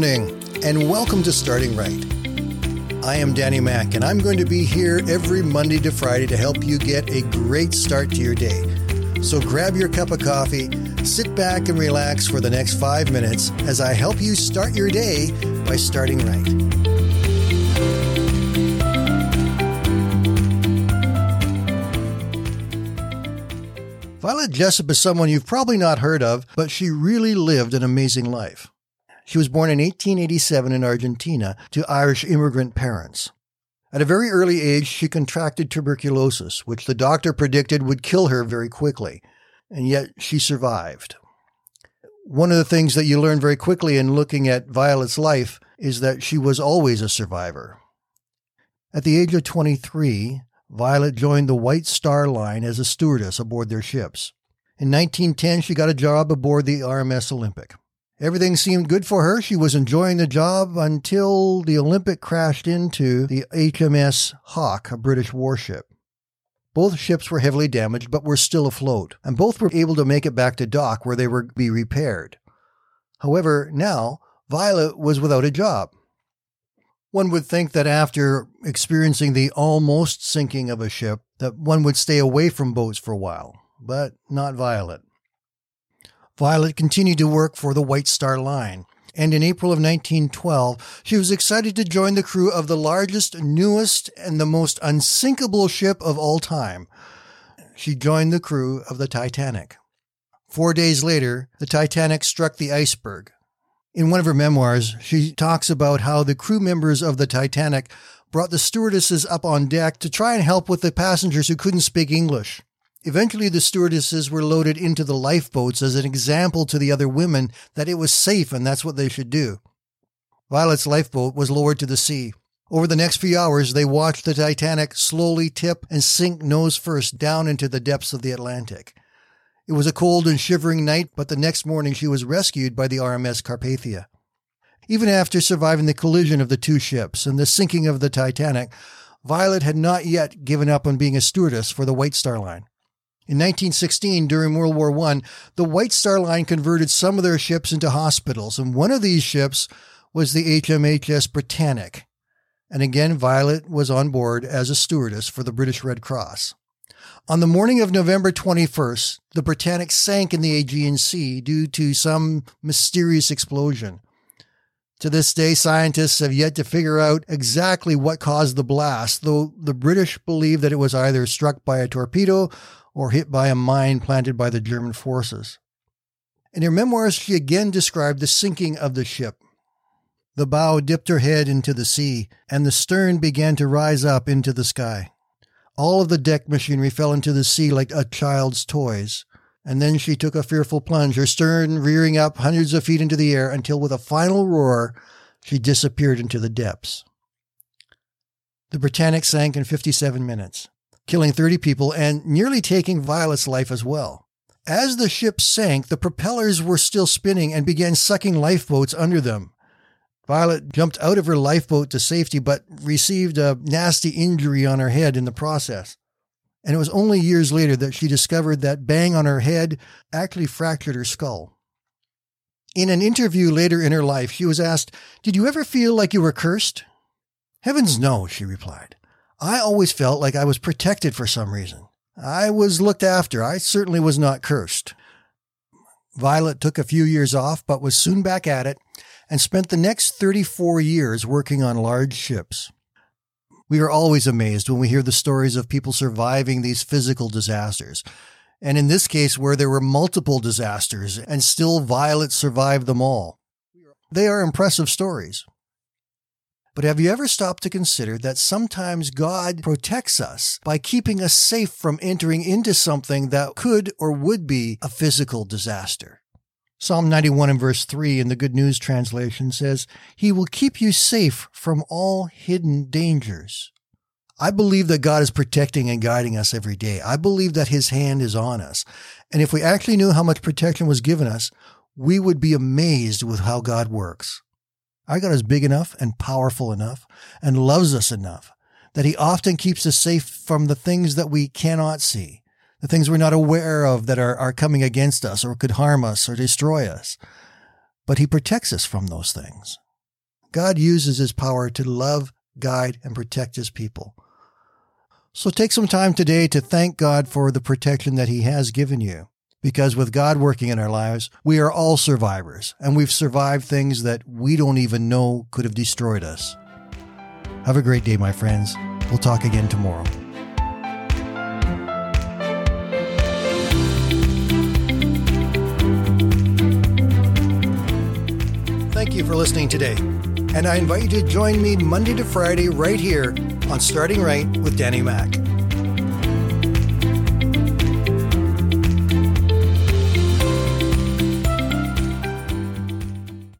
morning, and welcome to Starting Right. I am Danny Mack, and I'm going to be here every Monday to Friday to help you get a great start to your day. So grab your cup of coffee, sit back, and relax for the next five minutes as I help you start your day by starting right. Violet Jessop is someone you've probably not heard of, but she really lived an amazing life. She was born in 1887 in Argentina to Irish immigrant parents. At a very early age, she contracted tuberculosis, which the doctor predicted would kill her very quickly, and yet she survived. One of the things that you learn very quickly in looking at Violet's life is that she was always a survivor. At the age of 23, Violet joined the White Star Line as a stewardess aboard their ships. In 1910, she got a job aboard the RMS Olympic. Everything seemed good for her. She was enjoying the job until the Olympic crashed into the HMS Hawke, a British warship. Both ships were heavily damaged, but were still afloat, and both were able to make it back to dock where they were be repaired. However, now Violet was without a job. One would think that after experiencing the almost sinking of a ship, that one would stay away from boats for a while, but not Violet. Violet continued to work for the White Star Line, and in April of 1912, she was excited to join the crew of the largest, newest, and the most unsinkable ship of all time. She joined the crew of the Titanic. Four days later, the Titanic struck the iceberg. In one of her memoirs, she talks about how the crew members of the Titanic brought the stewardesses up on deck to try and help with the passengers who couldn't speak English. Eventually, the stewardesses were loaded into the lifeboats as an example to the other women that it was safe and that's what they should do. Violet's lifeboat was lowered to the sea. Over the next few hours, they watched the Titanic slowly tip and sink nose first down into the depths of the Atlantic. It was a cold and shivering night, but the next morning she was rescued by the RMS Carpathia. Even after surviving the collision of the two ships and the sinking of the Titanic, Violet had not yet given up on being a stewardess for the White Star Line. In 1916, during World War I, the White Star Line converted some of their ships into hospitals, and one of these ships was the HMHS Britannic. And again, Violet was on board as a stewardess for the British Red Cross. On the morning of November 21st, the Britannic sank in the Aegean Sea due to some mysterious explosion. To this day, scientists have yet to figure out exactly what caused the blast, though the British believe that it was either struck by a torpedo or hit by a mine planted by the German forces. In her memoirs, she again described the sinking of the ship. The bow dipped her head into the sea, and the stern began to rise up into the sky. All of the deck machinery fell into the sea like a child's toys. And then she took a fearful plunge, her stern rearing up hundreds of feet into the air until, with a final roar, she disappeared into the depths. The Britannic sank in 57 minutes killing 30 people and nearly taking Violet's life as well. As the ship sank, the propellers were still spinning and began sucking lifeboats under them. Violet jumped out of her lifeboat to safety, but received a nasty injury on her head in the process. And it was only years later that she discovered that bang on her head actually fractured her skull. In an interview later in her life, she was asked, Did you ever feel like you were cursed? Heavens no, she replied. I always felt like I was protected for some reason. I was looked after. I certainly was not cursed. Violet took a few years off, but was soon back at it and spent the next 34 years working on large ships. We are always amazed when we hear the stories of people surviving these physical disasters. And in this case, where there were multiple disasters and still Violet survived them all. They are impressive stories. But have you ever stopped to consider that sometimes God protects us by keeping us safe from entering into something that could or would be a physical disaster? Psalm 91 and verse 3 in the Good News translation says, He will keep you safe from all hidden dangers. I believe that God is protecting and guiding us every day. I believe that His hand is on us. And if we actually knew how much protection was given us, we would be amazed with how God works. Our God is big enough and powerful enough and loves us enough that he often keeps us safe from the things that we cannot see, the things we're not aware of that are, are coming against us or could harm us or destroy us. But he protects us from those things. God uses his power to love, guide, and protect his people. So take some time today to thank God for the protection that he has given you. Because with God working in our lives, we are all survivors, and we've survived things that we don't even know could have destroyed us. Have a great day, my friends. We'll talk again tomorrow. Thank you for listening today. And I invite you to join me Monday to Friday right here on Starting Right with Danny Mack.